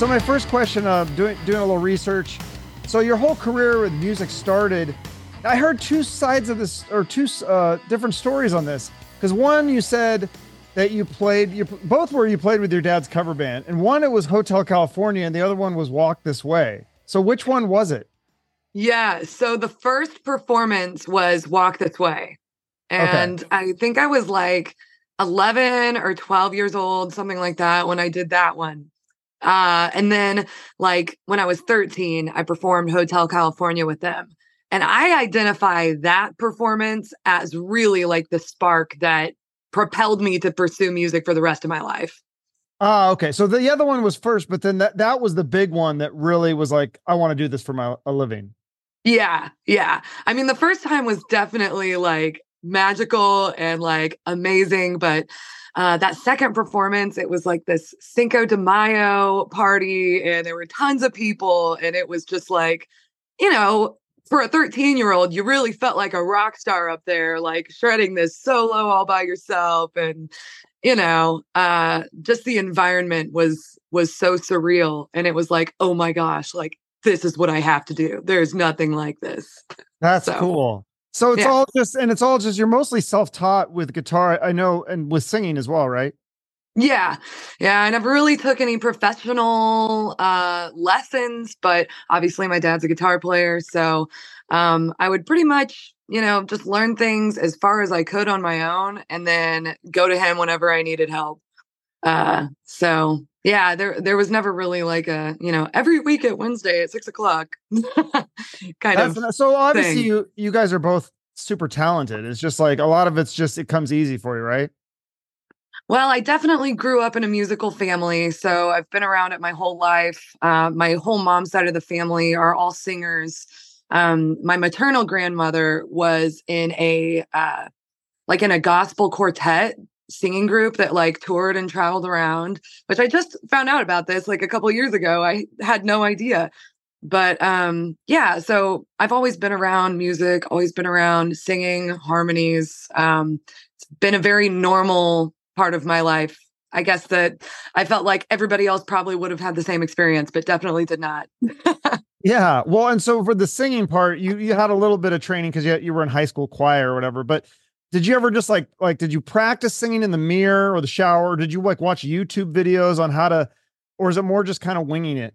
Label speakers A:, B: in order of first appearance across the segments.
A: So my first question, uh, doing doing a little research. So your whole career with music started. I heard two sides of this, or two uh, different stories on this. Because one, you said that you played, you both were you played with your dad's cover band, and one it was Hotel California, and the other one was Walk This Way. So which one was it?
B: Yeah. So the first performance was Walk This Way. And okay. I think I was like 11 or 12 years old, something like that, when I did that one. Uh, and then, like, when I was 13, I performed Hotel California with them. And I identify that performance as really like the spark that propelled me to pursue music for the rest of my life.
A: Ah, okay. So the other one was first, but then that that was the big one that really was like, I want to do this for my a living.
B: Yeah, yeah. I mean, the first time was definitely like magical and like amazing, but uh, that second performance, it was like this Cinco de Mayo party, and there were tons of people, and it was just like, you know, for a 13 year old, you really felt like a rock star up there, like shredding this solo all by yourself, and you know, uh, just the environment was was so surreal, and it was like, oh my gosh, like this is what I have to do. There's nothing like this.
A: That's so, cool. So it's yeah. all just, and it's all just, you're mostly self taught with guitar, I know, and with singing as well, right?
B: Yeah. Yeah. I never really took any professional uh, lessons, but obviously my dad's a guitar player. So um, I would pretty much, you know, just learn things as far as I could on my own and then go to him whenever I needed help. Uh, so yeah, there there was never really like a you know every week at Wednesday at six o'clock kind That's, of.
A: So obviously thing. you you guys are both super talented. It's just like a lot of it's just it comes easy for you, right?
B: Well, I definitely grew up in a musical family, so I've been around it my whole life. Uh, my whole mom's side of the family are all singers. Um, my maternal grandmother was in a uh, like in a gospel quartet singing group that like toured and traveled around, which I just found out about this like a couple years ago. I had no idea. But um yeah, so I've always been around music, always been around singing, harmonies. Um it's been a very normal part of my life. I guess that I felt like everybody else probably would have had the same experience, but definitely did not.
A: yeah. Well, and so for the singing part, you you had a little bit of training because you, you were in high school choir or whatever, but did you ever just like like did you practice singing in the mirror or the shower? Or did you like watch YouTube videos on how to or is it more just kind of winging it?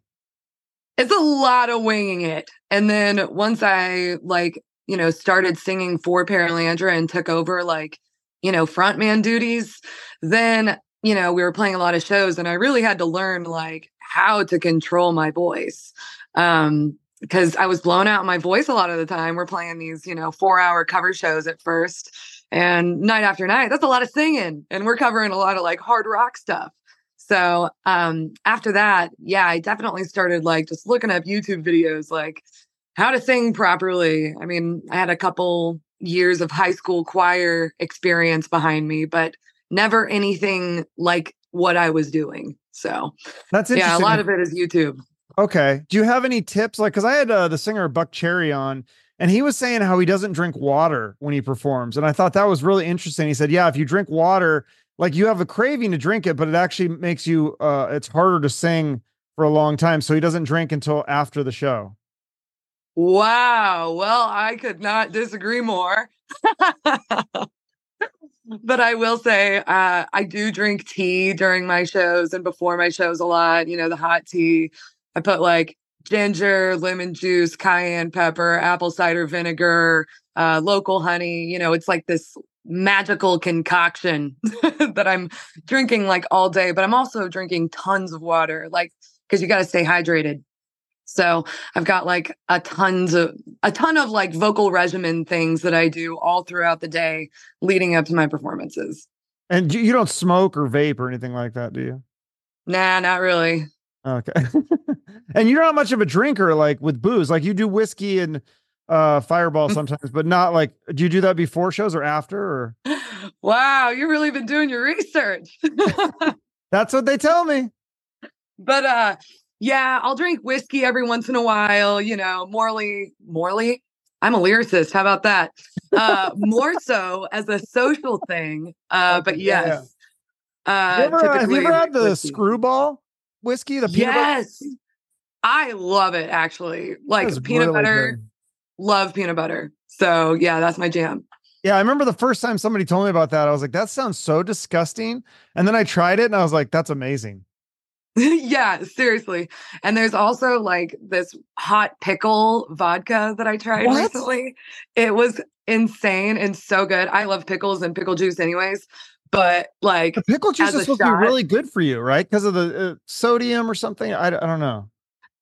B: It's a lot of winging it. And then once I like, you know, started singing for paralandra and took over like, you know, frontman duties, then, you know, we were playing a lot of shows and I really had to learn like how to control my voice. Um, because I was blown out my voice a lot of the time. We're playing these, you know, four hour cover shows at first and night after night that's a lot of singing and we're covering a lot of like hard rock stuff. So um after that yeah i definitely started like just looking up youtube videos like how to sing properly. I mean i had a couple years of high school choir experience behind me but never anything like what i was doing. So
A: that's
B: yeah a lot of it is youtube.
A: Okay. Do you have any tips? Like because i had uh, the singer Buckcherry on and he was saying how he doesn't drink water when he performs and i thought that was really interesting. He said yeah if you drink water like you have a craving to drink it but it actually makes you uh it's harder to sing for a long time so he doesn't drink until after the show.
B: Wow. Well i could not disagree more. But i will say uh i do drink tea during my shows and before my shows a lot you know the hot tea. I put like ginger, lemon juice, cayenne pepper, apple cider vinegar, uh, local honey. You know, it's like this magical concoction that I'm drinking like all day, but I'm also drinking tons of water, like, because you got to stay hydrated. So I've got like a tons of a ton of like vocal regimen things that I do all throughout the day leading up to my performances.
A: And you don't smoke or vape or anything like that, do you?
B: Nah, not really.
A: Okay. and you're not much of a drinker, like with booze. Like you do whiskey and uh fireball mm. sometimes, but not like do you do that before shows or after or
B: wow, you've really been doing your research.
A: That's what they tell me.
B: But uh yeah, I'll drink whiskey every once in a while, you know, Morley, Morley. I'm a lyricist. How about that? Uh more so as a social thing. Uh but yes.
A: Yeah. Uh, have you ever, uh, have you ever had the whiskey. screwball? whiskey? The peanut
B: yes.
A: butter?
B: I love it actually. Like peanut
A: really
B: butter,
A: good.
B: love peanut butter. So yeah, that's my jam.
A: Yeah, I remember the first time somebody told me about that. I was like, that sounds so disgusting. And then I tried it and I was like, that's amazing.
B: yeah, seriously. And there's also like this hot pickle vodka that I tried
A: What?
B: recently. It was insane and so good. I love pickles and pickle juice, anyways. But like,
A: The pickle juice is supposed to be really good for you, right? Because of the uh, sodium or something. I, I don't know.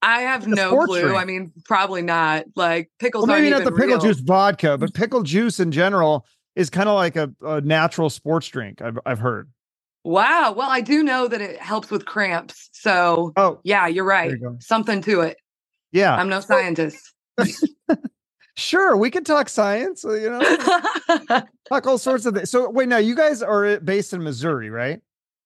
B: I have no clue.
A: drink.
B: I mean, probably not. Like pickles.
A: Well, maybe not the pickle
B: real.
A: juice vodka, but pickle juice in general is kind of like a, a natural sports drink. I've, I've heard.
B: Wow. Well, I do know that it helps with cramps. So
A: Oh,
B: yeah, you're right.
A: you.
B: Something to it.
A: yeah.
B: I'm no scientist.
A: Sure, we can talk science. uh, You know, talk all sorts of things. So wait, now you guys are uh, based in Missouri, right?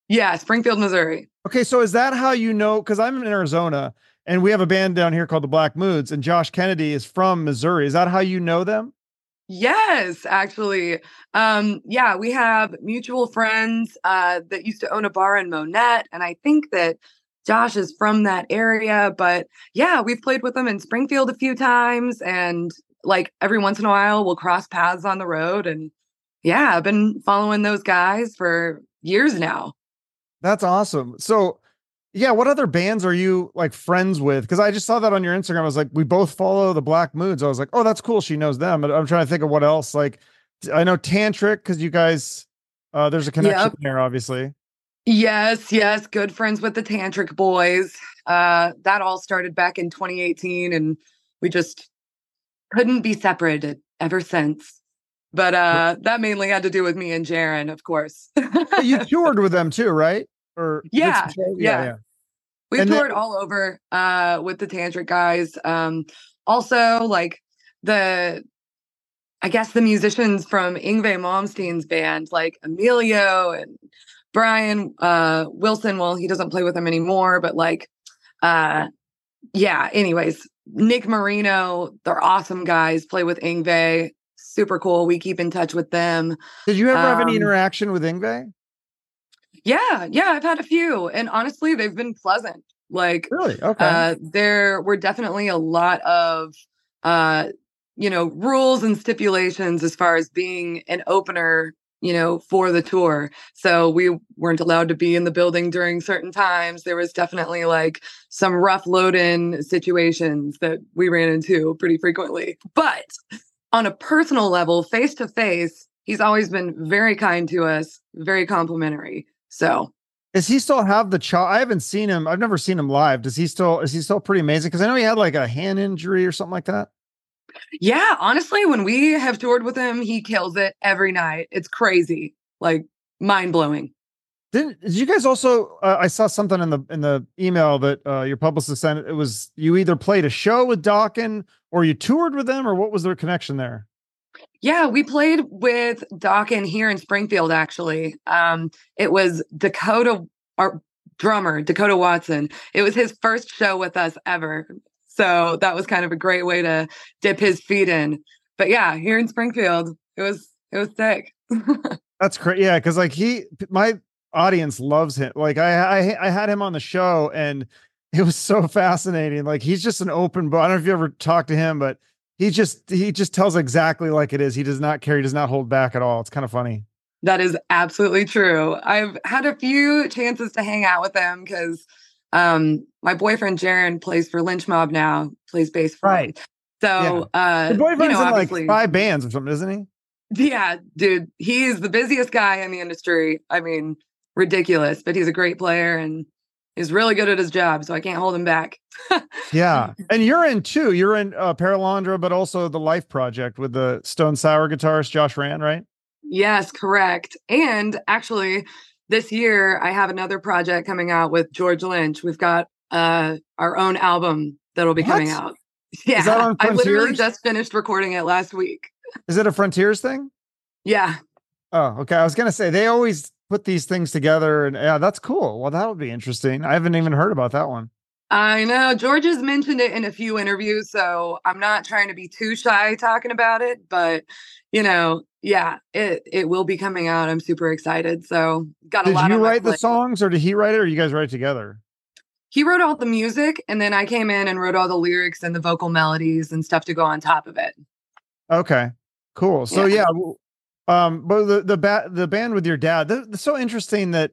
B: yeah, Springfield, Missouri.
A: Okay, so is that how you know? Because I'm in Arizona and we have a band down here called the Black Moods, and Josh Kennedy is from Missouri. Is that how you know them?
B: Yes, actually. Um, yeah, we have mutual friends uh, that used to own a bar in Monett, and I think that Josh is from that area. But yeah, we've played with them in Springfield a few times, and like every once in a while, we'll cross paths on the road. And yeah, I've been following those guys for years now.
A: That's awesome. So, yeah, what other bands are you like friends with? Because I just saw that on your Instagram. I was like, we both follow the Black Moods. I was like, oh, that's cool. She knows them. But I'm trying to think of what else. Like, I know Tantric because you guys, uh, there's a connection
B: Yep.
A: there, obviously.
B: Yes, yes, good friends with the Tantric Boys. Uh, that all started back in 2018, and we just couldn't be separated ever since. But uh, that mainly had to do with me and Jaron, of course.
A: You toured with them too, right? Or did some
B: Yeah, yeah. We've
A: And then-
B: toured all over uh, with the Tantric guys. Um, also, like the, I guess the musicians from Yngwie Malmsteen's band, like Emilio and Brian uh, Wilson. Well, he doesn't play with them anymore, but like, uh, yeah. Anyways, Nick Marino, they're awesome guys. Play with Yngwie, super cool. We keep in touch with them.
A: Did you ever have any
B: Um,
A: interaction with Yngwie?
B: Yeah, yeah. I've had a few, and honestly, they've been pleasant. Like,
A: Really? Okay.
B: uh, there were definitely a lot of uh, you know rules and stipulations as far as being an opener you know for the tour so we weren't allowed to be in the building during certain times there was definitely like some rough load in situations that we ran into pretty frequently but on a personal level face to face he's always been very kind to us very complimentary so
A: Does he still have the chop? I haven't seen him. I've never seen him live. Does he still? Is he still pretty amazing? Because I know he had like a hand injury or something like that.
B: Yeah, honestly, when we have toured with him, he kills it every night. It's crazy, like mind blowing.
A: Did, did you guys also? Uh, I saw something in the in the email that uh, your publicist sent. It was you either played a show with Dokken or you toured with them, or what was their connection there?
B: Yeah, we played with Dokken here in Springfield. Actually, um, it was Dakota, our drummer Dakota Watson. It was his first show with us ever, so that was kind of a great way to dip his feet in. But yeah, here in Springfield, it was it was sick.
A: That's crazy. Yeah, because like he, my audience loves him. Like I, I, I had him on the show, and it was so fascinating. Like he's just an open book. I don't know if you ever talked to him, but he just he just tells exactly like it is. He does not care. He does not hold back at all. It's kind of funny.
B: That is absolutely true. I've had a few chances to hang out with him because um, my boyfriend Jaron plays for Lynch Mob now, plays bass for.
A: Right.
B: So uh
A: The boyfriend's
B: you know,
A: in like five bands or something, isn't he?
B: yeah, dude, he's the busiest guy in the industry. I mean, ridiculous, but he's a great player and he's really good at his job, so I can't hold him back.
A: Yeah. And you're in too. You're in uh, Paralandra, but also the Life Project with the Stone Sour guitarist Josh Rand, right?
B: Yes, correct. And actually, this year I have another project coming out with George Lynch. We've got uh our own album that'll be coming out. Yeah,
A: that on
B: I literally just finished recording it last week.
A: Is it a Frontiers thing?
B: Yeah,
A: Oh, okay. I was gonna say they always put these things together, and yeah, that's cool. Well, that would be interesting. I haven't even heard about that one.
B: I know. George has mentioned it in a few interviews, so I'm not trying to be too shy talking about it, but you know, yeah, it it will be coming out. I'm super excited. So got a
A: Did
B: lot
A: you
B: on
A: write the songs, or did he write it, or you guys write it together?
B: he wrote all the music and then I came in and wrote all the lyrics and the vocal melodies and stuff to go on top of it.
A: Okay. Cool. So yeah, yeah um but the the ba- the band with your dad, that's so interesting that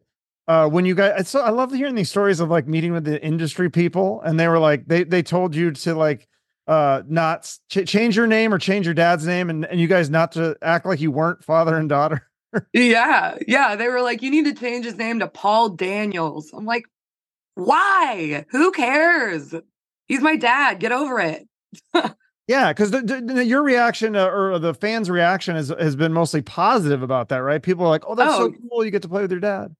A: uh when you guys so I love hearing these stories of like meeting with the industry people and they were like they they told you to like uh not ch- change your name or change your dad's name and, and you guys not to act like you weren't father and daughter.
B: yeah. Yeah. They were like, you need to change his name to Paul Daniels. I'm like, why? Who cares? He's my dad. Get over it.
A: yeah, because your reaction uh, or the fans' reaction has has been mostly positive about that, right? People are like, "Oh, that's oh. so cool! You get to play with your dad."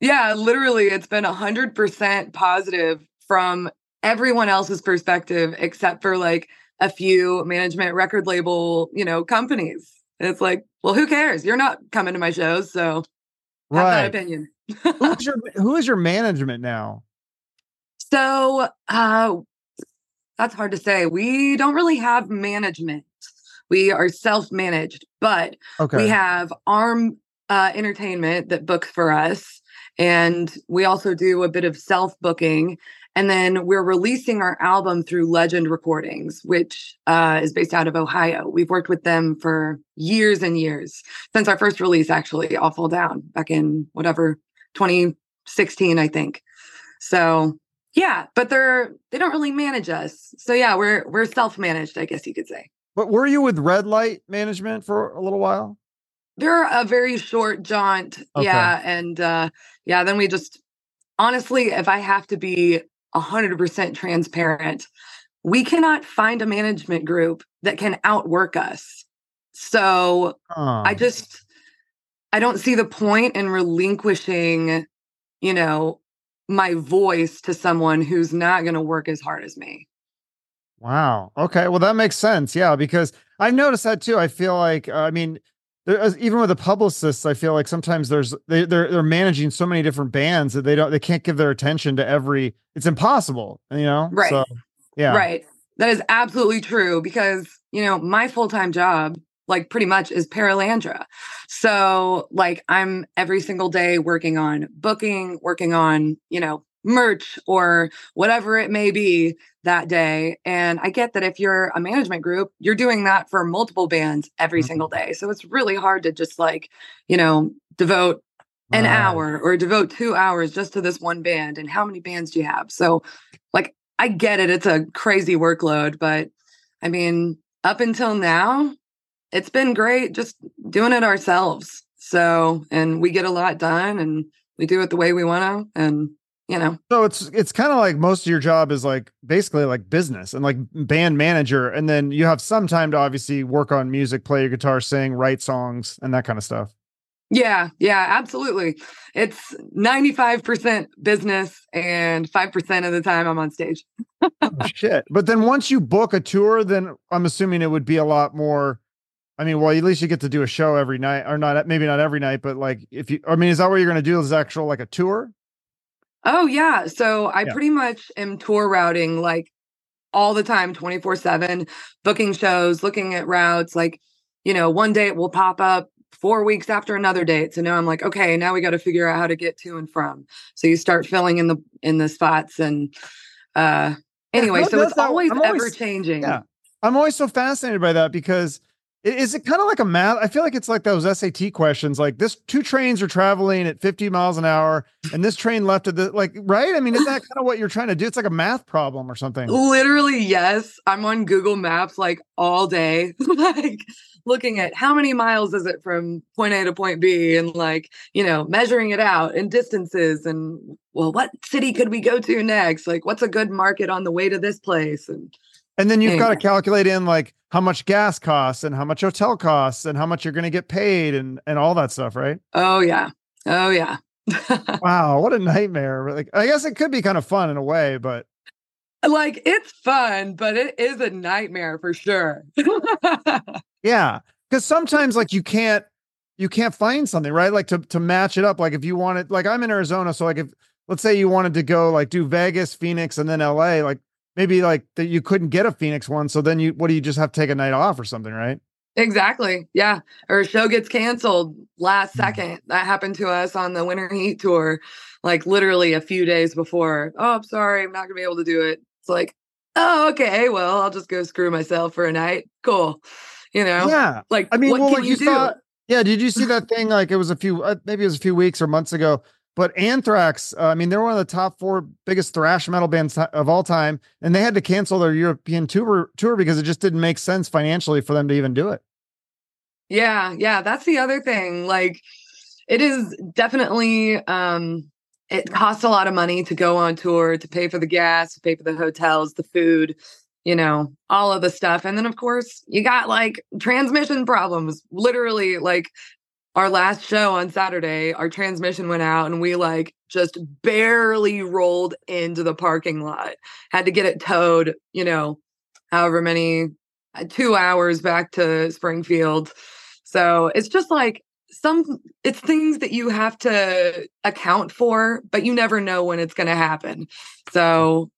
B: Yeah, literally, it's been a hundred percent positive from everyone else's perspective, except for like a few management record label, you know, companies. It's like, well, who cares? You're not coming to my shows, so have right. that opinion.
A: who's your who is your management now?
B: So uh, that's hard to say. We don't really have management. We are self managed, but okay. we have Arm uh, Entertainment that books for us. And we also do a bit of self booking. And then we're releasing our album through Legend Recordings, which uh, is based out of Ohio. We've worked with them for years and years since our first release, actually, All Fall Down back in whatever 2016, I think. So yeah, but they're they don't really manage us. So yeah, we're we're self-managed, I guess you could say.
A: But were you with Red Light Management for a little while?
B: They're a very short jaunt. Okay. Yeah, and uh yeah, then we just honestly, if I have to be 100% transparent, we cannot find a management group that can outwork us. So oh. I just I don't see the point in relinquishing, you know, my voice to someone who's not going to work as hard as me.
A: Wow. Okay. Well, that makes sense. Yeah, because I've noticed that too. I feel like, uh, I mean, there, even with the publicists, I feel like sometimes there's they they're they're managing so many different bands that they don't they can't give their attention to every. It's impossible, you know.
B: Right.
A: So, yeah.
B: Right. That is absolutely true because you know my full time job like pretty much is Paralandra. So like I'm every single day working on booking, working on, you know, merch or whatever it may be that day. And I get that if you're a management group, you're doing that for multiple bands every mm-hmm. single day. So it's really hard to just like, you know, devote an hour or devote two hours just to this one band. And how many bands do you have? So like I get it, it's a crazy workload, but I mean, up until now, it's been great just doing it ourselves. So, and we get a lot done and we do it the way we want to. And, you know,
A: so it's, it's kind of like most of your job is like basically like business and like band manager. And then you have some time to obviously work on music, play your guitar, sing, write songs, and that kind of stuff.
B: Yeah, yeah, absolutely. It's 95% business and 5% of the time I'm on stage.
A: oh, shit. But then once you book a tour, then I'm assuming it would be a lot more I mean, well, at least you get to do a show every night, or not, maybe not every night, but like if you, I mean, is that what you're going to do? Is actual like a tour?
B: Oh yeah. So I yeah. pretty much am tour routing like all the time, 24 seven, booking shows, looking at routes. Like, you know, one day it will pop up four weeks after another date. So now I'm like, okay, now we got to figure out how to get to and from. So you start filling in the, in the spots and, uh, anyway, no, so it's always, always ever changing.
A: Yeah. I'm always so fascinated by that because is it kind of like a math? I feel like it's like those SAT questions. Like this, two trains are traveling at 50 miles an hour, and this train left at the like, right? I mean, is that kind of what you're trying to do? It's like a math problem or something.
B: Literally, yes. I'm on Google Maps like all day, like looking at how many miles is it from point A to point B, and like you know, measuring it out in distances, and well, what city could we go to next? Like, what's a good market on the way to this place? And
A: and then you've got to calculate in like how much gas costs and how much hotel costs and how much you're going to get paid and and all that stuff, right?
B: Oh yeah. Oh yeah.
A: wow, what a nightmare. Like I guess it could be kind of fun in a way, but
B: like it's fun, but it is a nightmare for sure.
A: yeah, cuz sometimes like you can't you can't find something, right? Like to to match it up like if you wanted like I'm in Arizona, so like if let's say you wanted to go like do Vegas, Phoenix and then LA, like maybe like that you couldn't get a Phoenix one. So then you, what do you just have to take a night off or something, right?
B: Exactly. Yeah. Or a show gets canceled last
A: Mhm.
B: second. That happened to us on the Winter Heat tour, like literally a few days before. Oh, I'm sorry. I'm not going to be able to do it. It's like, oh, okay. Well, I'll just go screw myself for a night. Cool. You know,
A: Yeah.
B: like,
A: I mean,
B: what
A: well,
B: can
A: like
B: you,
A: you
B: do?
A: yeah. Did you see that thing? Like it was a few, uh, maybe it was a few weeks or months ago. But Anthrax, uh, I mean, they're one of the top four biggest thrash metal bands of all time, and they had to cancel their European tour tour because it just didn't make sense financially for them to even do it.
B: Yeah, yeah, that's the other thing. Like it is definitely um it costs a lot of money to go on tour, to pay for the gas, to pay for the hotels, the food, you know, all of the stuff. And then of course, you got like transmission problems. Literally like our last show on Saturday, our transmission went out and we like just barely rolled into the parking lot. Had to get it towed, you know, however many uh, 2 hours back to Springfield. So it's just like some it's things that you have to account for, but you never know when it's going to happen. So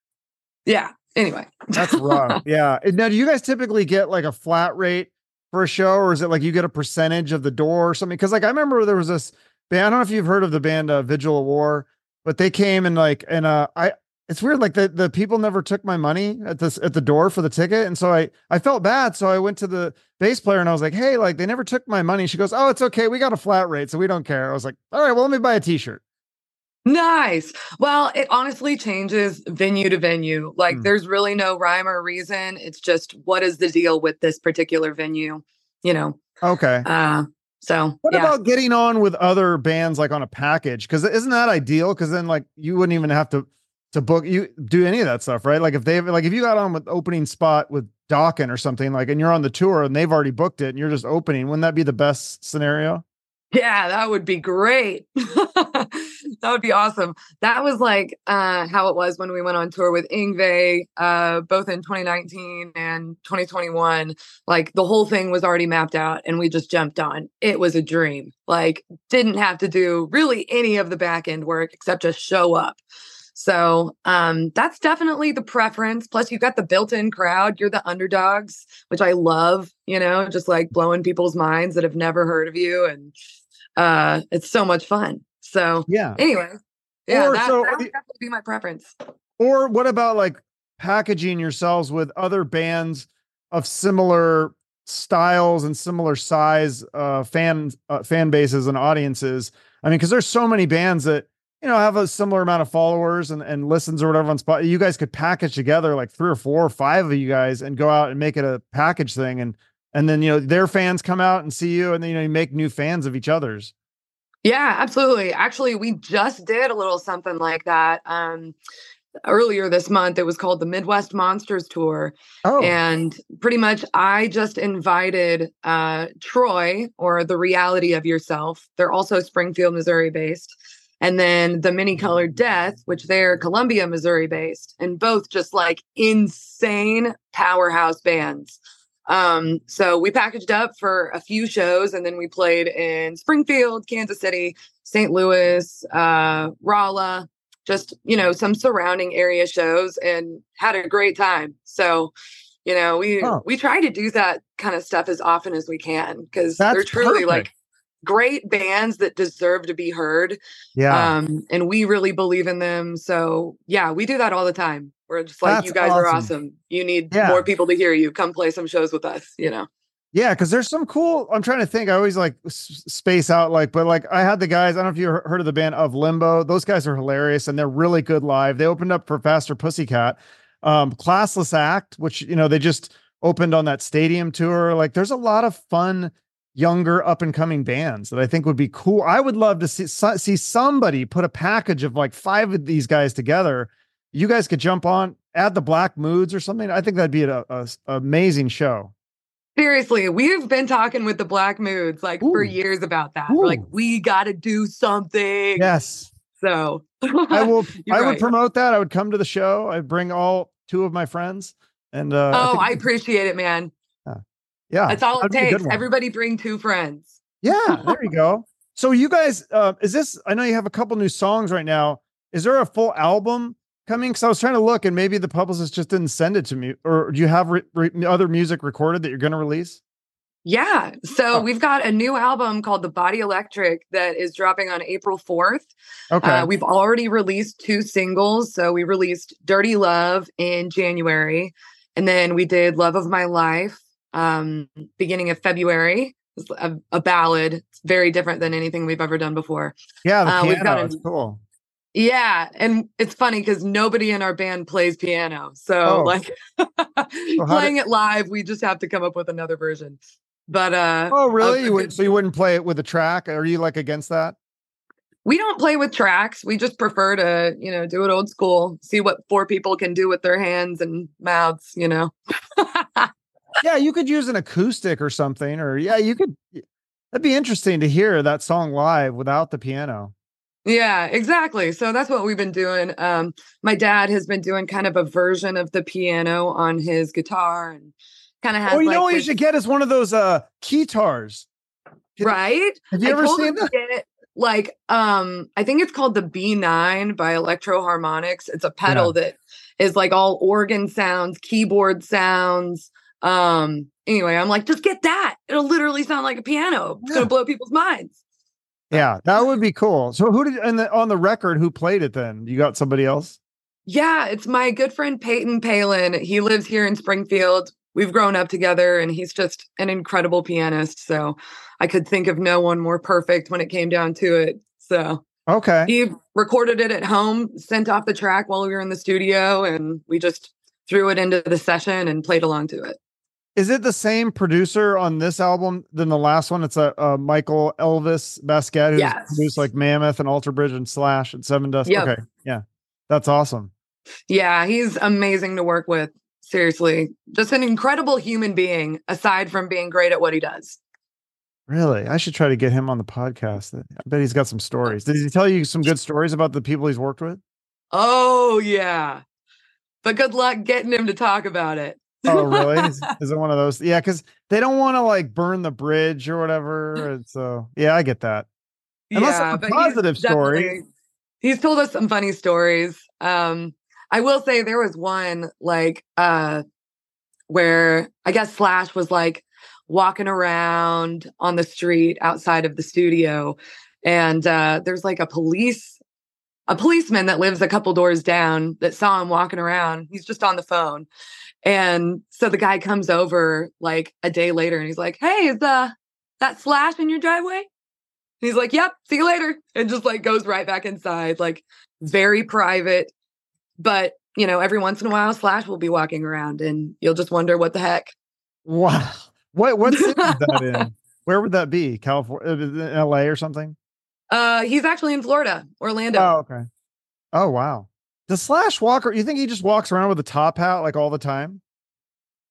B: yeah, anyway.
A: That's rough. yeah. Now, do you guys typically get like a flat rate for a show, or is it like you get a percentage of the door or something? Because like I remember there was this band. I don't know if you've heard of the band uh, Vigil of War, but they came and like and uh I. It's weird, like the, the people never took my money at this at the door for the ticket, and so I I felt bad. So I went to the bass player and I was like, "Hey, like they never took my money." She goes, "Oh, it's okay, we got a flat rate, so we don't care." I was like, "All right, well, let me buy a T-shirt."
B: Nice. Well, it honestly changes venue to venue. Like
A: Hmm.
B: there's really no rhyme or reason. It's just what is the deal with this particular venue, you know.
A: Okay.
B: Uh so
A: What
B: yeah.
A: about getting on with other bands like on a package? Because isn't that ideal? Because then like you wouldn't even have to to book you do any of that stuff, right? Like if they like if you got on with opening spot with Dokken or something like, and you're on the tour and they've already booked it and you're just opening, wouldn't that be the best scenario?
B: Yeah, that would be great. that would be awesome. That was like uh how it was when we went on tour with Yngwie, uh, both in 2019 and 2021. Like the whole thing was already mapped out and we just jumped on. It was a dream. Like didn't have to do really any of the back end work except just show up. So um that's definitely the preference. Plus you've got the built-in crowd. You're the underdogs, which I love, you know, just like blowing people's minds that have never heard of you. And uh it's so much fun. So
A: Yeah.
B: anyway, yeah,
A: Or
B: that,
A: so
B: that would definitely be my preference.
A: Or what about like packaging yourselves with other bands of similar styles and similar size uh fan uh, fan bases and audiences? I mean, because there's so many bands that you know have a similar amount of followers and, and listens or whatever on spot. You guys could package together like three or four or five of you guys and go out and make it a package thing and and then you know their fans come out and see you and then you know you make new fans of each other's.
B: Yeah, absolutely. Actually, we just did a little something like that. Um earlier this month. It was called the Midwest Monsters Tour.
A: Oh,
B: And pretty much I just invited uh Troy or the reality of yourself. They're also Springfield, Missouri based. And then the Many Colored Death, which they're Columbia, Missouri based, and both just like insane powerhouse bands. Um, so we packaged up for a few shows and then we played in Springfield, Kansas City, St. Louis, uh, Rolla, just, you know, some surrounding area shows and had a great time. So, you know, we
A: Oh.
B: we try to do that kind of stuff as often as we can because they're truly
A: perfect.
B: like great bands that deserve to be heard.
A: yeah.
B: Um, and we really believe in them. So yeah, we do that all the time. We're just like,
A: That's
B: you guys are
A: awesome.
B: awesome. You need
A: Yeah.
B: more people to hear you. Come play some shows with us, you know.
A: Yeah, because there's some cool. I'm trying to think. I always like space out, like, but like I had the guys. I don't know if you he- heard of the band of Limbo. Those guys are hilarious and they're really good live. They opened up for Faster Pussycat, um, Classless Act, which you know they just opened on that stadium tour. Like, there's a lot of fun, younger, up and coming bands that I think would be cool. I would love to see see somebody put a package of like five of these guys together. You guys could jump on, add the Black Moods or something. I think that'd be an amazing show.
B: Seriously, we've been talking with the Black Moods like for years about that. We're like, we got to do something.
A: Yes.
B: So
A: I will. I would promote that. I would come to the show. I'd bring all two of my friends, and uh,
B: oh,
A: think
B: I appreciate it, man.
A: Yeah,
B: That's all it takes. Everybody bring two friends.
A: yeah, there you go. So you guys, uh, is this? I know you have a couple new songs right now. Is there a full album coming? Because I was trying to look, and maybe the publicist just didn't send it to me, or do you have re- re- other music recorded that you're going to release?
B: Yeah. So
A: Oh.
B: we've got a new album called The Body Electric that is dropping on April 4th.
A: Okay.
B: Uh, we've already released two singles. So we released Dirty Love in January, and then we did Love of My Life um, beginning of February. A, a ballad. It's very different than anything we've ever done before.
A: yeah, the
B: uh,
A: piano.
B: we've got a-
A: cool.
B: Yeah. And it's funny because nobody in our band plays piano. So,
A: Oh.
B: like,
A: how
B: playing it live, we just have to come up with another version. But uh,
A: Oh, really?
B: a
A: You would, so you wouldn't play it with a track? Are you like against that?
B: we don't play with tracks. We just prefer to, you know, do it old school, see what four people can do with their hands and mouths, you know.
A: Yeah, you could use an acoustic or something, or yeah, you could. That'd be interesting to hear that song live without the piano.
B: yeah, exactly. So that's what we've been doing. Um, my dad has been doing kind of a version of the piano on his guitar and kind of has
A: Oh, you
B: like
A: know what you should get is one of those uh keytars. Can-
B: right?
A: Have you
B: I
A: ever seen that?
B: like um I think it's called the B9 by Electro-Harmonix. It's a pedal that is like all organ sounds, keyboard sounds. Um anyway, I'm like just get that. It'll literally sound like a piano. It's
A: Yeah.
B: going to blow people's minds.
A: Yeah, that would be cool. So who did and the, on the record who played it then? You got somebody else?
B: Yeah, it's my good friend Peyton Palin. He lives here in Springfield. We've grown up together and he's just an incredible pianist. So I could think of no one more perfect when it came down to it. So
A: Okay.
B: he recorded it at home, sent off the track while we were in the studio, and we just threw it into the session and played along to it.
A: Is it the same producer on this album than the last one? It's a, uh Michael Elvis Baskette who's
B: Yes.
A: produced like Mammoth and Alter Bridge and Slash and Sevendust.
B: Yep.
A: Okay. Yeah. That's awesome.
B: Yeah, he's amazing to work with. Seriously, just an incredible human being, aside from being great at what he does.
A: Really? I should try to get him on the podcast. I bet he's got some stories. Did he tell you some good stories about the people he's worked with?
B: Oh, yeah. But good luck getting him to talk about it.
A: Oh, really? is, is it one of those? Yeah, because they don't want to like burn the bridge or whatever. And so, yeah, I get that. Unless it's a
B: but he's
A: positive story.
B: He's told us some funny stories. Um, I will say there was one like uh where I guess Slash was like walking around on the street outside of the studio and uh there's like a police a policeman that lives a couple doors down that saw him walking around. He's just on the phone. And so the guy comes over like a day later and he's like, Hey, is uh that slash in your driveway? And He's like, Yep, see you later. And just like goes right back inside, like very private. But you know, every once in a while, Slash will be walking around and you'll just wonder what the heck.
A: Wow. What what city is that in? Where would that be? California, LA or something?
B: Uh he's actually in Florida, Orlando.
A: Oh, okay. Oh, wow. Does Slash Walker, you think he just walks around with a top hat like all the time?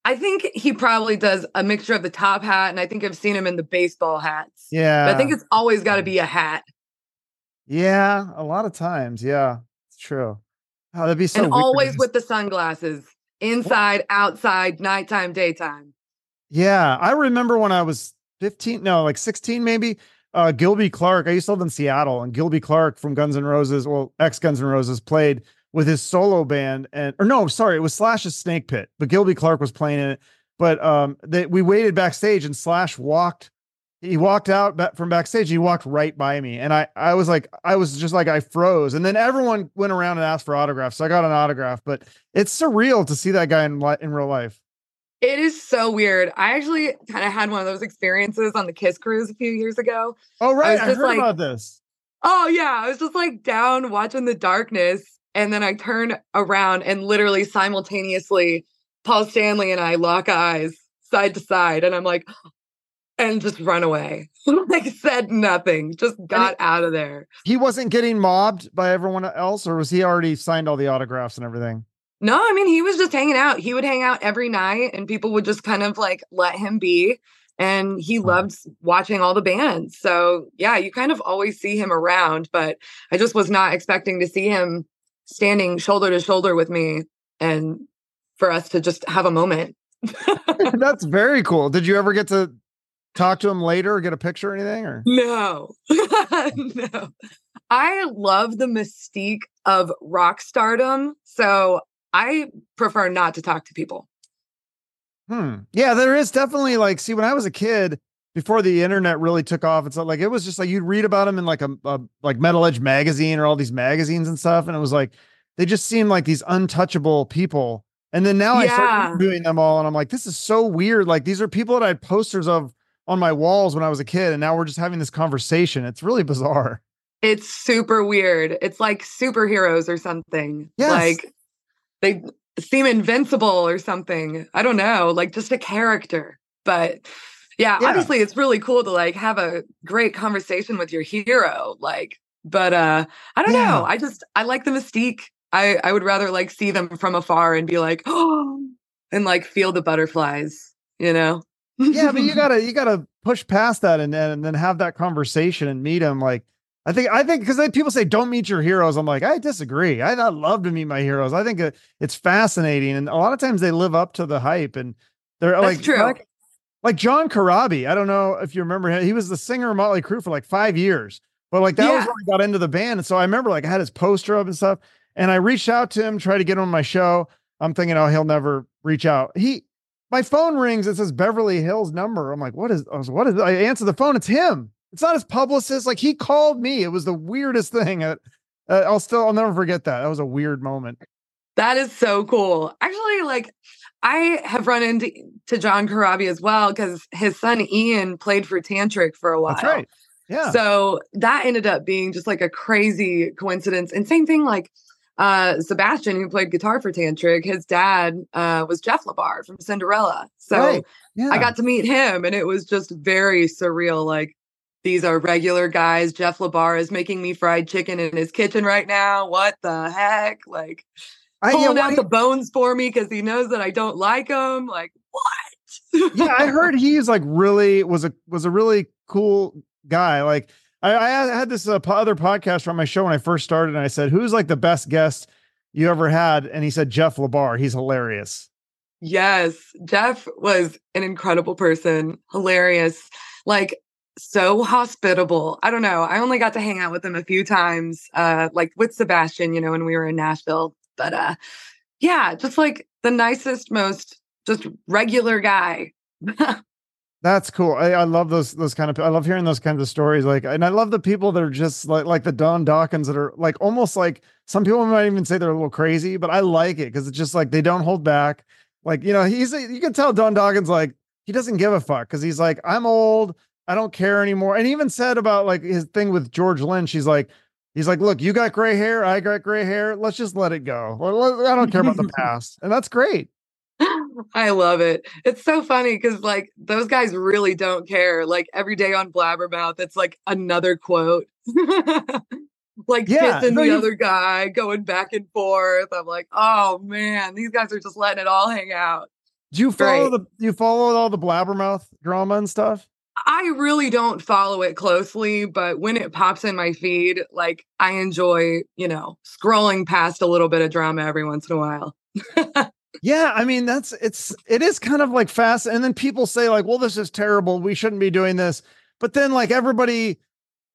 B: I think he probably does a mixture of the top hat, and I think I've seen him in the baseball hats.
A: Yeah.
B: But I think it's always got to be a hat.
A: yeah, a lot of times. Yeah, it's true. Oh, that'd be so
B: and
A: weird.
B: always with the sunglasses, inside, outside, nighttime, daytime.
A: Yeah, I remember when I was 15, no, like 16 maybe. Uh Gilby Clarke, I used to live in Seattle, and Gilby Clarke from Guns N' Roses, well, ex Guns N' Roses, played with his solo band, and or no, sorry, it was Slash's Snakepit, but Gilby Clarke was playing in it. But um, they, we waited backstage, and Slash walked. He walked out from backstage. He walked right by me, and I, I was like, I was just like, I froze. And then everyone went around and asked for autographs, so I got an autograph. But it's surreal to see that guy in in real life.
B: It is so weird. I actually kind of had one of those experiences on the Kiss cruise a few years ago.
A: Oh right,
B: was
A: I, heard
B: like-
A: about this.
B: Oh yeah, I was just like down watching the darkness, and then I turn around and literally simultaneously, Paul Stanley and I lock eyes side to side, and I'm like, and just run away. like said nothing, just got out of there.
A: He wasn't getting mobbed by everyone else, or was he already signed all the autographs and everything?
B: No, I mean he was just hanging out. He would hang out every night, and people would just kind of like let him be. And he loved watching all the bands. So yeah, you kind of always see him around, but I just was not expecting to see him standing shoulder to shoulder with me and for us to just have a moment.
A: That's very cool. Did you ever get to talk to him later or get a picture or anything? Or
B: No, no. I love the mystique of rock stardom. So I prefer not to talk to people.
A: Hmm. Yeah, there is definitely like, see, when I was a kid, before the internet really took off, it's like it was just like you'd read about them in like a, a like Metal Edge magazine or all these magazines and stuff, and it was like they just seemed like these untouchable people. And then now yeah. I start doing them all, and I'm like, this is so weird. Like these are people that I had posters of on my walls when I was a kid, and now we're just having this conversation. It's really bizarre.
B: It's super weird. It's like superheroes or something.
A: Yes.
B: Like they seem invincible or something. I don't know, like just a character. But yeah, yeah, obviously it's really cool to like have a great conversation with your hero. Like, but uh I don't yeah. know. I just I like the mystique. I I would rather like see them from afar and be like, oh, and like feel the butterflies, you know?
A: yeah, but you gotta you gotta push past that and then and then have that conversation and meet them. Like I think I think because people say don't meet your heroes. I'm like I disagree. I, I love to meet my heroes. I think it's fascinating, and a lot of times they live up to the hype. And they're
B: That's
A: like
B: true.
A: Like, like John Corabi. I don't know if you remember him. He was the singer of Motley Crue for like five years. But like that yeah. was when I got into the band. And so I remember like I had his poster up and stuff. And I reached out to him, tried to get him on my show. I'm thinking, oh, he'll never reach out. He my phone rings, it says Beverly Hills number. I'm like, what is I was, what is I answer the phone? It's him. It's not his publicist. Like he called me. It was the weirdest thing. Uh, I'll still I'll never forget that. That was a weird moment.
B: That is so cool. Actually, like I have run into to John Corabi as well because his son Ian played for Tantric for a while.
A: That's right. Yeah.
B: So that ended up being just like a crazy coincidence. And same thing, like uh, Sebastian, who played guitar for Tantric, his dad uh, was Jeff LaBar from Cinderella. So right. yeah. I got to meet him, and it was just very surreal. Like these are regular guys. Jeff LaBar is making me fried chicken in his kitchen right now. What the heck? Like pulling yeah, out the bones for me because he knows that I don't like him. Like what?
A: yeah, I heard he's like really was a was a really cool guy. Like I, I had this uh, other podcast from my show when I first started, and I said, "Who's like the best guest you ever had?" And he said Jeff LaBar. He's hilarious.
B: Yes, Jeff was an incredible person, hilarious, like so hospitable. I don't know. I only got to hang out with him a few times, uh, like with Sebastian, you know, when we were in Nashville. But uh, yeah, just like the nicest, most just regular guy.
A: That's cool. I, I, love those those kind of I love hearing those kinds of stories. Like, and I love the people that are just like like the Don Dokkens that are like almost like some people might even say they're a little crazy, but I like it because it's just like they don't hold back. Like, you know, he's a, you can tell Don Dokken like he doesn't give a fuck because he's like, I'm old, I don't care anymore. And even said about like his thing with George Lynch, he's like, he's like, look, you got gray hair, I got gray hair. Let's just let it go. I don't care about the past. And that's great.
B: I love it. It's so funny because like those guys really don't care. Like every day on Blabbermouth, it's like another quote. like yeah, kissing no, the you... other guy, going back and forth. I'm like, oh man, these guys are just letting it all hang out.
A: Do you follow Great. the you follow all the Blabbermouth drama and stuff?
B: I really don't follow it closely, but when it pops in my feed, like I enjoy, you know, scrolling past a little bit of drama every once in a while.
A: Yeah, I mean that's it's it is kind of like fast and then people say like, "Well, this is terrible. We shouldn't be doing this." But then like everybody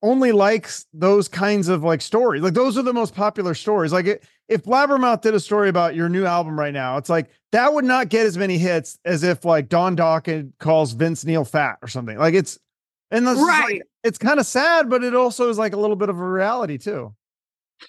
A: only likes those kinds of like stories. Like those are the most popular stories. Like it, if Blabbermouth did a story about your new album right now, it's like that would not get as many hits as if like Don Dokken calls Vince Neil fat or something. Like it's and that's right. Like, it's kind of sad, but it also is like a little bit of a reality too.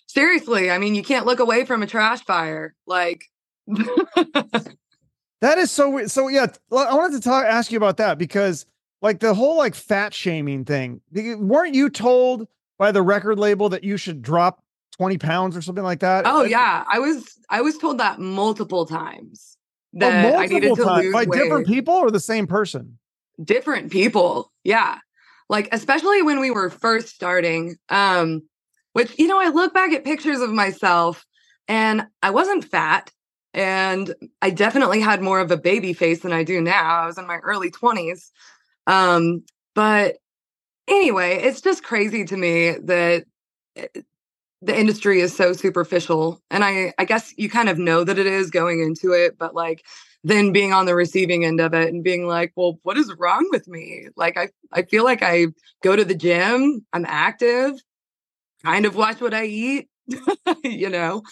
B: Seriously, I mean, you can't look away from a trash fire. Like
A: that is so weird. So yeah, I wanted to talk ask you about that because like the whole like fat shaming thing. Weren't you told by the record label that you should drop 20 pounds or something like that?
B: Oh yeah. I was I was told that multiple times. Oh, that multiple I needed to times. lose
A: by
B: weight.
A: different people or the same person?
B: Different people. Yeah. Like especially when we were first starting. Um, which you know, I look back at pictures of myself and I wasn't fat and I definitely had more of a baby face than I do now. I was in my early 20s. Um, but anyway, it's just crazy to me that eh, the industry is so superficial. And I I guess you kind of know that it is going into it, but like then being on the receiving end of it and being like, well, what is wrong with me? Like I I feel like I go to the gym, I'm active, kind of watch what I eat, you know.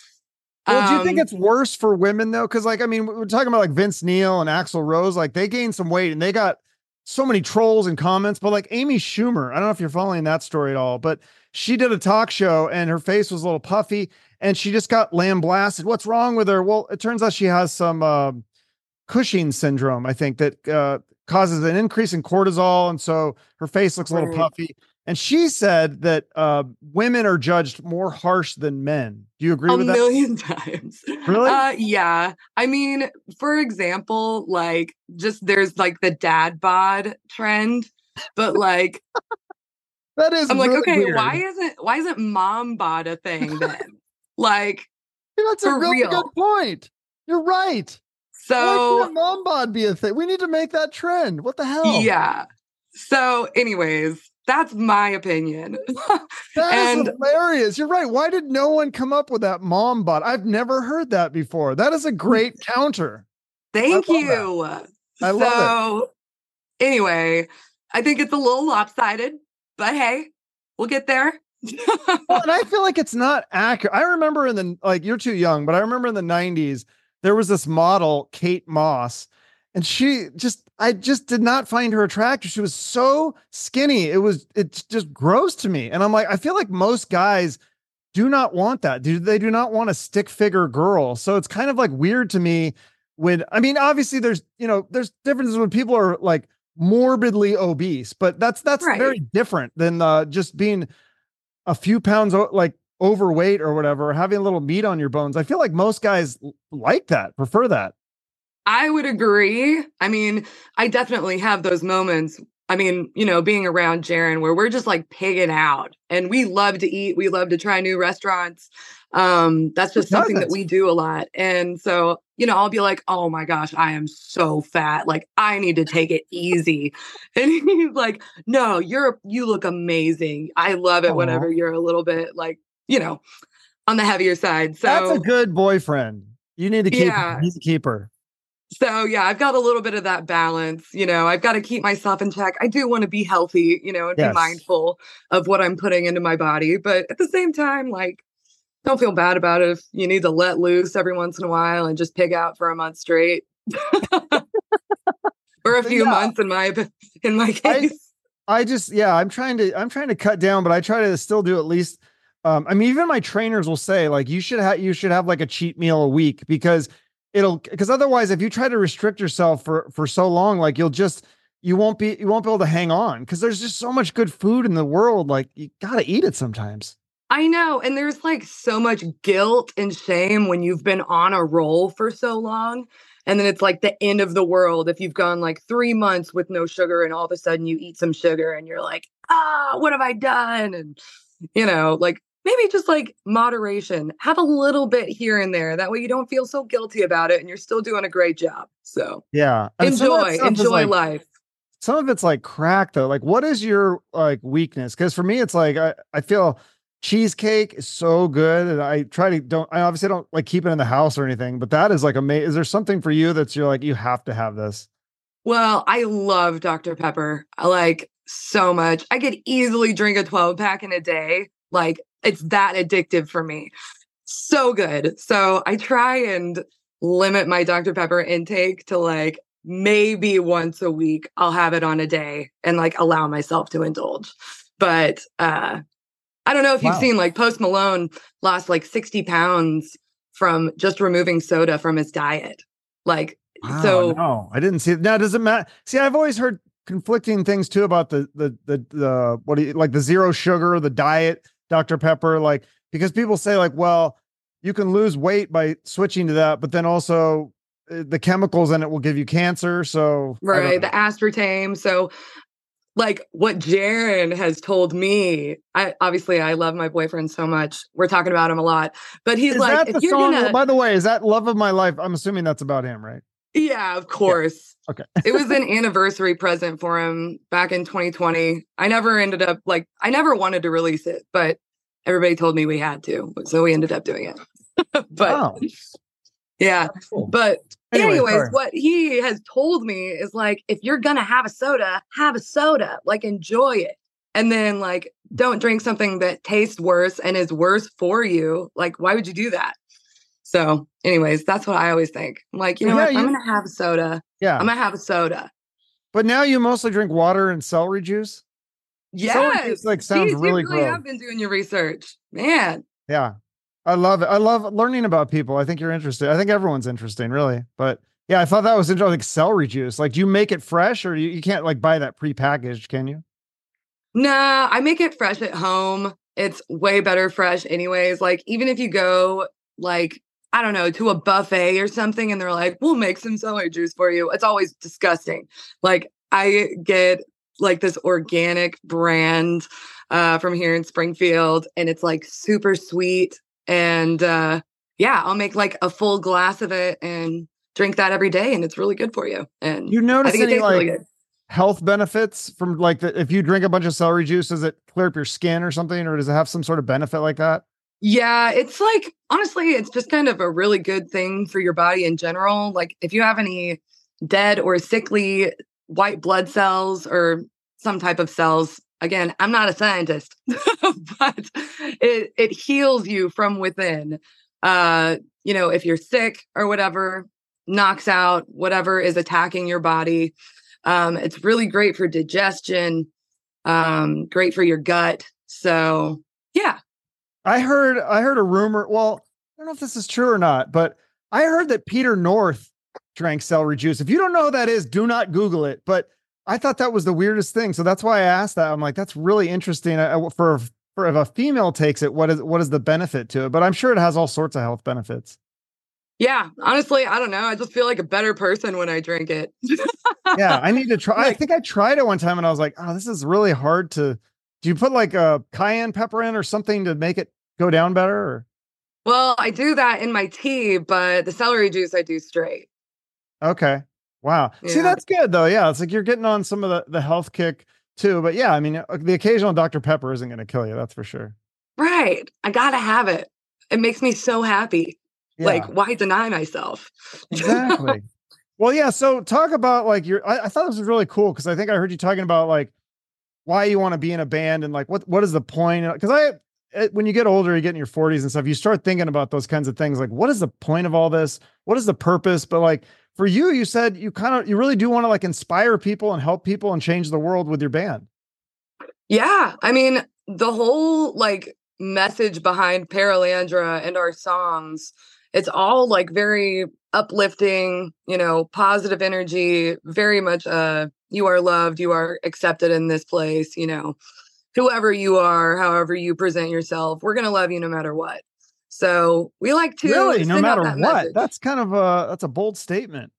A: Well, do you think
B: Um,
A: it's worse for women though? Because like, I mean, we're talking about like Vince Neil and Axl Rose, like they gained some weight and they got so many trolls and comments. But like Amy Schumer, I don't know if you're following that story at all, but she did a talk show and her face was a little puffy and she just got lambasted. What's wrong with her? Well, it turns out she has some uh, Cushing syndrome, I think, that uh, causes an increase in cortisol, and so her face looks a little
B: Right.
A: puffy. And she said that uh, women are judged more harsh than men. Do you agree
B: a
A: with that?
B: A million times.
A: Really?
B: Uh, yeah. I mean, for example, like just there's like the dad bod trend, but like
A: That is.
B: I'm like,
A: really
B: okay,
A: weird.
B: why isn't why isn't mom bod a thing then? like,
A: That's a really
B: real.
A: good point. You're right. Why
B: so
A: can't mom bod be a thing? We need to make that trend. What the hell?
B: yeah. So, anyways, that's my opinion.
A: That is
B: And-
A: hilarious. You're right. Why did no one come up with that mom bod? I've never heard that before. That is a great counter.
B: Thank
A: love
B: you.
A: I love it.
B: so, anyway, I think it's a little lopsided, but hey, we'll get there.
A: Well, and I feel like it's not accurate. I remember in the like you're too young, but I remember in the 90s there was this model, Kate Moss, and she just I just did not find her attractive. She was so skinny. It was it's just gross to me. And I'm like, I feel like most guys do not want that. Do they do not want a stick figure girl? So it's kind of like weird to me when I mean, obviously there's you know, there's differences when people are like morbidly obese, but that's that's
B: Right.
A: very different than uh just being a few pounds like overweight or whatever, or having a little meat on your bones. I feel like most guys l- like that, prefer that.
B: I would agree. I mean, I definitely have those moments. I mean, you know, being around Jaron where we're just like pigging out and we love to eat. We love to try new restaurants. Um, that's just something that we do a lot. And so, you know, I'll be like, oh my gosh, I am so fat. Like, I need to take it easy. And he's like, no, you're, you look amazing. I love it
A: Aw.
B: whenever you're a little bit like, you know, on the heavier side. So
A: That's a good boyfriend. You need to keep
B: Yeah.
A: He's a keeper.
B: So yeah, I've got a little bit of that balance. You know, I've got to keep myself in check. I do want to be healthy, you know, and
A: Yes.
B: be mindful of what I'm putting into my body. But at the same time, like, don't feel bad about it if you need to let loose every once in a while and just pig out for a month straight. or a few
A: Yeah.
B: months in my in my
A: I-
B: case.
A: I just yeah, I'm trying to I'm trying to cut down, but I try to still do at least um I mean even my trainers will say like you should have you should have like a cheat meal a week because it'll because otherwise if you try to restrict yourself for for so long like you'll just you won't be you won't be able to hang on because there's just so much good food in the world like you got to eat it sometimes.
B: I know. And there's like so much guilt and shame when you've been on a roll for so long. And then it's like the end of the world if you've gone like three months with no sugar and all of a sudden you eat some sugar and you're like, ah, what have I done? And, you know, like maybe just like moderation, have a little bit here and there. That way you don't feel so guilty about it and you're still doing a great job. So
A: Yeah. And
B: enjoy, enjoy
A: like,
B: life.
A: some of it's like crack though. Like, what is your like weakness? Because for me, it's like I, I feel cheesecake is so good, and I try to don't. I obviously don't like keep it in the house or anything, but that is like amazing. Is there something for you that's you're like you have to have this?
B: Well, I love Dr. Pepper. I like so much. I could easily drink a 12 pack in a day. Like it's that addictive for me. So good. So I try and limit my Dr. Pepper intake to like maybe once a week. I'll have it on a day and like allow myself to indulge. But uh I don't know if you've seen like Post Malone lost like 60 pounds from just removing soda from his diet. Like so
A: no, I didn't see it. Now, does it matter? See, I've always heard conflicting things too about the the the the what do you like the zero sugar, the diet, Dr. Pepper, like because people say like, well, you can lose weight by switching to that, but then also uh, the chemicals in it will give you cancer. So
B: right the aspartame so like what Jaron has told me i obviously i love my boyfriend so much we're talking about him a lot but he's
A: is
B: like
A: that
B: if you're
A: song?
B: gonna
A: By the way, is that "Love of My Life"? I'm assuming that's about him, right?
B: Yeah of course
A: Okay.
B: it was an anniversary present for him back in 2020 i never ended up like i never wanted to release it but everybody told me we had to so we ended up doing it but
A: Wow.
B: yeah
A: Cool.
B: but
A: Anyway,
B: anyways,
A: sorry.
B: what he has told me is like, if you're gonna have a soda, have a soda, like enjoy it. And then like don't drink something that tastes worse and is worse for you. Like, why would you do that? So, anyways, that's what I always think. I'm like, you know
A: Yeah,
B: what?
A: you-
B: I'm gonna have a soda.
A: Yeah.
B: I'm gonna have a soda.
A: but now you mostly drink water and celery juice. Celery
B: Yes.
A: juice like sounds
B: Jeez,
A: really
B: you really
A: gross.
B: have been doing your research, man.
A: Yeah. I love it. I love learning about people. I think you're interested. I think everyone's interesting, really. But yeah, I thought that was interesting. Like celery juice. Like, do you make it fresh or you, you can't like buy that prepackaged, can you?
B: Nah, I make it fresh at home. It's way better fresh, anyways. Like, even if you go, like, I don't know, to a buffet or something, and they're like, we'll make some celery juice for you, it's always disgusting. Like, I get like this organic brand uh, from here in Springfield, and it's like super sweet. And uh, yeah, I'll make like a full glass of it and drink that every day, and it's really good for you. And
A: You notice any like
B: really
A: health benefits from like the, if you drink a bunch of celery juice, does it clear up your skin or something? Or does it have some sort of benefit like that?
B: Yeah, it's like honestly, it's just kind of a really good thing for your body in general. Like if you have any dead or sickly white blood cells or some type of cells, again, I'm not a scientist, but it it heals you from within. Uh, you know, if you're sick or whatever, knocks out whatever is attacking your body. Um, it's really great for digestion, um, great for your gut. So yeah,
A: I heard I heard a rumor. Well, I don't know if this is true or not, but I heard that Peter North drank celery juice. If you don't know who that is, do not Google it. But I thought that was the weirdest thing, so that's why I asked that. I'm like, that's really interesting. Uh, I, I- for for if a female takes it, what is what is the benefit to it? But I'm sure it has all sorts of health benefits.
B: Yeah, honestly, I don't know. I just feel like a better person when I drink it.
A: Yeah, I need to try. I think I tried it one time and I was like, oh, this is really hard to. Do you put like a cayenne pepper in or something to make it go down better? Or?
B: well, I do that in my tea, but the celery juice I do straight.
A: Okay. Wow. See, that's good though. Yeah. It's like you're getting on some of the, the health kick too. But yeah, I mean, uh, the occasional Dr. Pepper isn't going to kill you. That's for sure.
B: Right. I gotta have it. It makes me so happy.
A: Yeah,
B: Like, why deny myself?
A: exactly. well, yeah. So talk about like your, I, I thought this was really cool because I think I heard you talking about like why you want to be in a band and like what, what is the point? Because I, eh, when you get older, you get in your 40s and stuff, you start thinking about those kinds of things. Like, what is the point of all this? What is the purpose? But like for you, you said you kind of, you really do want to like inspire people and help people and change the world with your band.
B: Yeah. I mean, the whole like message behind Paralandra and our songs, it's all like very uplifting, you know, positive energy, very much uh you are loved, you are accepted in this place, you know. Whoever you are, however you present yourself, we're gonna love you no matter what. So we like to
A: really no matter what
B: message.
A: that's kind of a that's a bold statement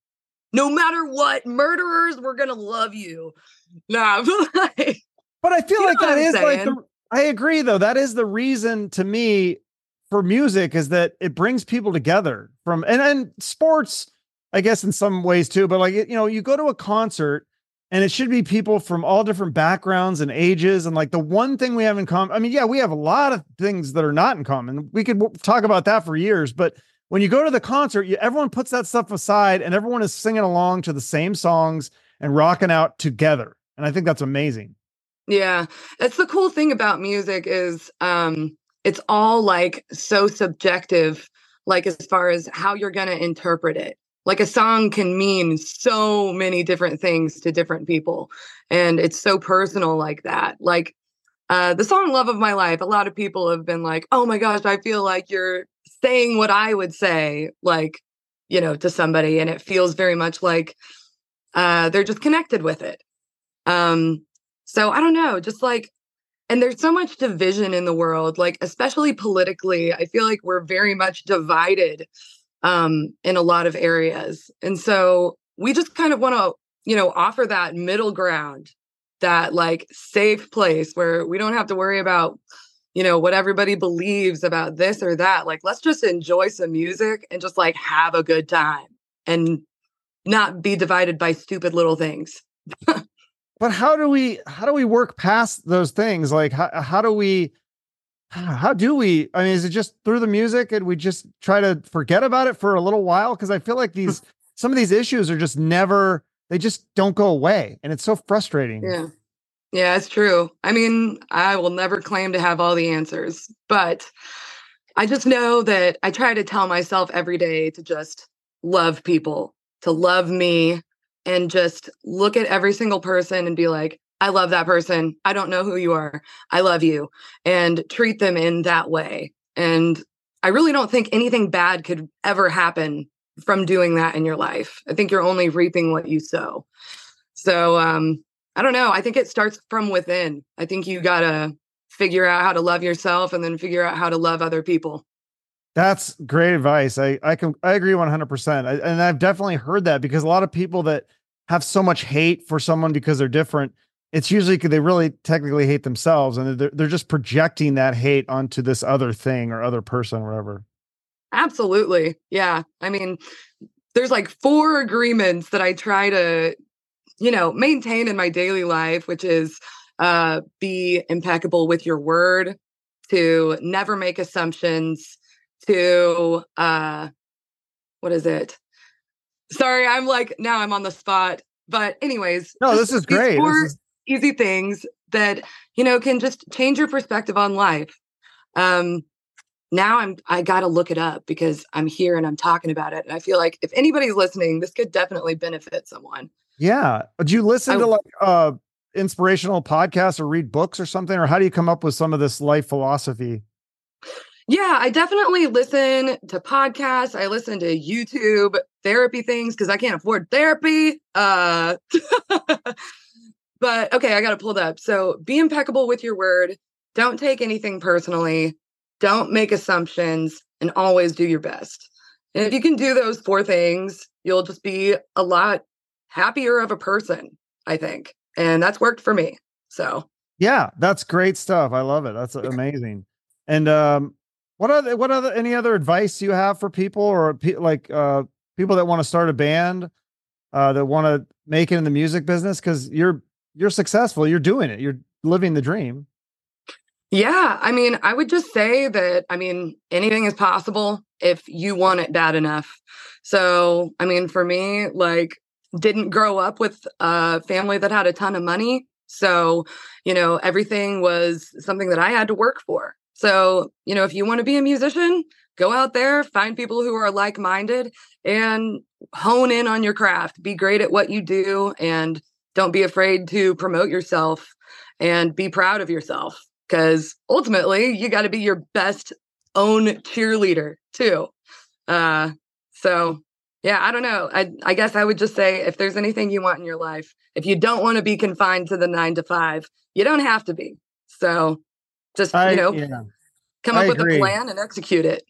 B: no matter what, murderers, we're gonna love you. Nah, but like,
A: but i feel like that is like the i agree though that is the reason to me for music is that it brings people together from and and sports i guess in some ways too but like you know you go to a concert and it should be people from all different backgrounds and ages. And like the one thing we have in common i mean yeah we have a lot of things that are not in common. We could talk about that for years. But when you go to the concert you, everyone puts that stuff aside and everyone is singing along to the same songs and rocking out together. And i think that's amazing.
B: Yeah. That's the cool thing about music is um it's all like so subjective like as far as how you're going to interpret it. Like a song can mean so many different things to different people and it's so personal like that. Like uh the song Love of My Life, a lot of people have been like, "Oh my gosh, I feel like you're saying what I would say like, you know, to somebody and it feels very much like uh they're just connected with it." Um so I don't know, just like, and there's so much division in the world, like, especially politically. I feel like we're very much divided um, in a lot of areas. And so we just kind of want to, you know, offer that middle ground, that like safe place where we don't have to worry about, you know, what everybody believes about this or that. Like, let's just enjoy some music and just like have a good time and not be divided by stupid little things.
A: but how do we how do we work past those things like how, how do we Ah, how do we i mean is it just through the music and we just try to forget about it for a little while because i feel like these some of these issues are just never they just don't go away and it's so frustrating
B: Yeah. Yeah, it's true. I mean, I will never claim to have all the answers, but I just know that I try to tell myself every day to just love people, to love me, and just look at every single person and be like, I love that person. I don't know who you are. I love you. And treat them in that way. And I really don't think anything bad could ever happen from doing that in your life. I think you're only reaping what you sow. So, um, I don't know. I think it starts from within. I think you got to figure out how to love yourself and then figure out how to love other people.
A: That's great advice. I I can I agree 100%. I, and I've definitely heard that because a lot of people that have so much hate for someone because they're different, it's usually because they really technically hate themselves and they're, they're just projecting that hate onto this other thing or other person or whatever.
B: Absolutely. Yeah. I mean, there's like four agreements that I try to, you know, maintain in my daily life, which is uh, be impeccable with your word, to never make assumptions, to uh, what is it? Sorry, I'm like now I'm on the spot. But anyways,
A: no, this is great.
B: Four
A: this is...
B: easy things that you know can just change your perspective on life. Um, now I'm I got to look it up because I'm here and I'm talking about it, and I feel like if anybody's listening, this could definitely benefit someone.
A: Yeah. Do you listen I, to like uh inspirational podcasts or read books or something, or how do you come up with some of this life philosophy?
B: Yeah, I definitely listen to podcasts. I listen to YouTube therapy things because I can't afford therapy. Uh, but okay, I got to pull that up. So be impeccable with your word. Don't take anything personally. Don't make assumptions and always do your best. And if you can do those four things, you'll just be a lot happier of a person, I think and that's worked for me. So
A: yeah, that's great stuff. I love it. That's amazing. And um, what other what other any other advice you have for people or pe- like uh, people that want to start a band uh, that want to make it in the music business because you're you're successful, you're doing it, you're living the dream.
B: Yeah, I mean, I would just say that I mean anything is possible if you want it bad enough. So, I mean, for me, like didn't grow up with a family that had a ton of money. So, you know, everything was something that I had to work for. So, you know, if you want to be a musician, go out there, find people who are like minded and hone in on your craft. Be great at what you do and don't be afraid to promote yourself and be proud of yourself because ultimately you got to be your best own cheerleader too. Uh, so yeah, I don't know. I I guess I would just say if there's anything you want in your life, if you don't want to be confined to the 9 to 5, you don't have to be. So just, I, you know, yeah. come up I with agree. a plan and execute it.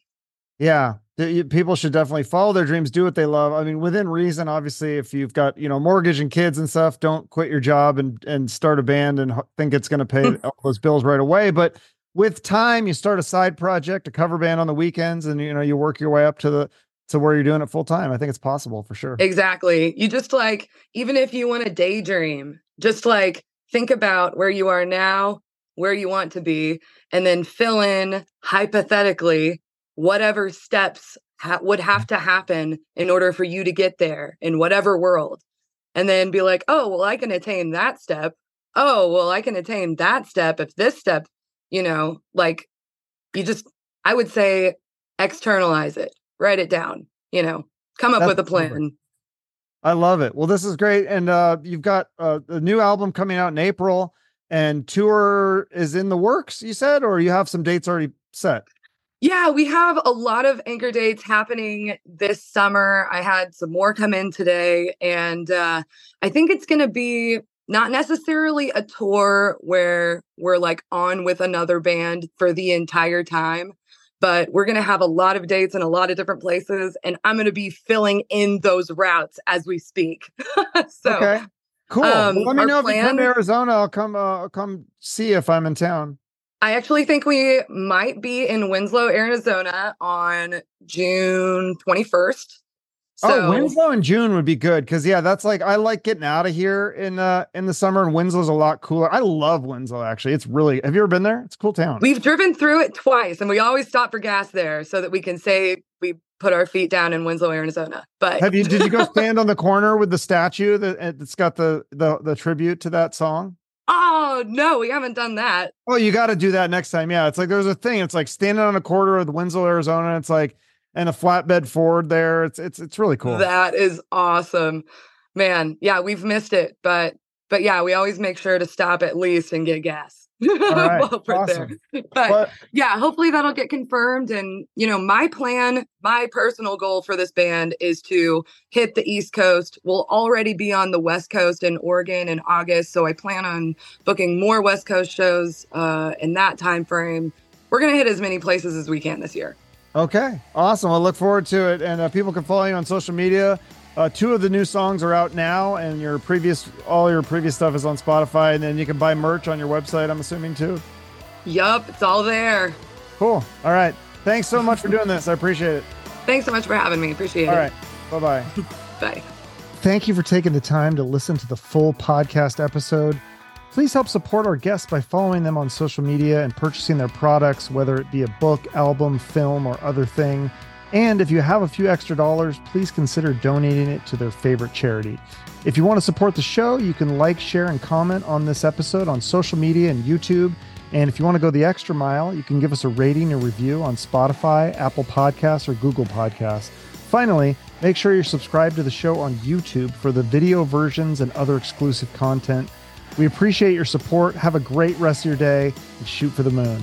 A: Yeah. People should definitely follow their dreams, do what they love. I mean, within reason, obviously, if you've got, you know, mortgage and kids and stuff, don't quit your job and and start a band and think it's going to pay all those bills right away, but with time you start a side project a cover band on the weekends and you know you work your way up to the to where you're doing it full time. I think it's possible for sure.
B: Exactly. You just like, even if you want to daydream, just like think about where you are now, where you want to be, and then fill in hypothetically whatever steps ha- would have to happen in order for you to get there in whatever world. And then be like, oh, well, I can attain that step. Oh, well, I can attain that step if this step, you know, like you just, I would say externalize it write it down, you know, come up That's with a plan.
A: I love it. Well, this is great. And uh, you've got uh, a new album coming out in April and tour is in the works, you said, or you have some dates already set?
B: Yeah, we have a lot of anchor dates happening this summer. I had some more come in today, and uh, I think it's going to be not necessarily a tour where we're like on with another band for the entire time, but we're going to have a lot of dates in a lot of different places and i'm going to be filling in those routes as we speak. So okay.
A: Cool. um, well, let me know if you come to arizona. I'll come uh, I'll come see if i'm in town
B: i actually think we might be in winslow arizona on june 21st
A: Oh, so, oh, Winslow in June would be good because yeah, that's like I like getting out of here in uh in the summer, and Winslow's a lot cooler. I love Winslow actually. It's really have you ever been there? It's a cool town.
B: We've driven through it twice, and we always stop for gas there so that we can say we put our feet down in Winslow, Arizona. But
A: have you did you go stand on the corner with the statue that it's got the the the tribute to that song?
B: Oh no, we haven't done that.
A: Oh, you got to do that next time. Yeah, it's like there's a thing. It's like standing on a corridor of the Winslow, Arizona. It's like and a flatbed Ford there. It's it's it's really cool.
B: That is awesome, man. Yeah, we've missed it, but but yeah, we always make sure to stop at least and get gas.
A: Right. awesome.
B: But, but yeah, hopefully that'll get confirmed. And, you know, my plan, my personal goal for this band is to hit the East Coast. We'll already be on the West Coast in Oregon in August. So I plan on booking more West Coast shows uh, in that time frame. We're going to hit as many places as we can this year.
A: Okay. Awesome. I look forward to it. And uh, people can follow you on social media. Uh, two of the new songs are out now, and your previous all your previous stuff is on Spotify, and then you can buy merch on your website. I'm assuming too.
B: Yup, it's all there.
A: Cool. All right. Thanks so much for doing this. I appreciate it.
B: Thanks so much for having me. Appreciate
A: all
B: it.
A: All right. Bye bye.
B: bye.
A: Thank you for taking the time to listen to the full podcast episode. Please help support our guests by following them on social media and purchasing their products, whether it be a book, album, film, or other thing. And if you have a few extra dollars, please consider donating it to their favorite charity. If you want to support the show, you can like, share, and comment on this episode on social media and YouTube. And if you want to go the extra mile, you can give us a rating or review on Spotify, Apple Podcasts, or Google Podcasts. Finally, make sure you're subscribed to the show on YouTube for the video versions and other exclusive content. We appreciate your support. Have a great rest of your day and shoot for the moon.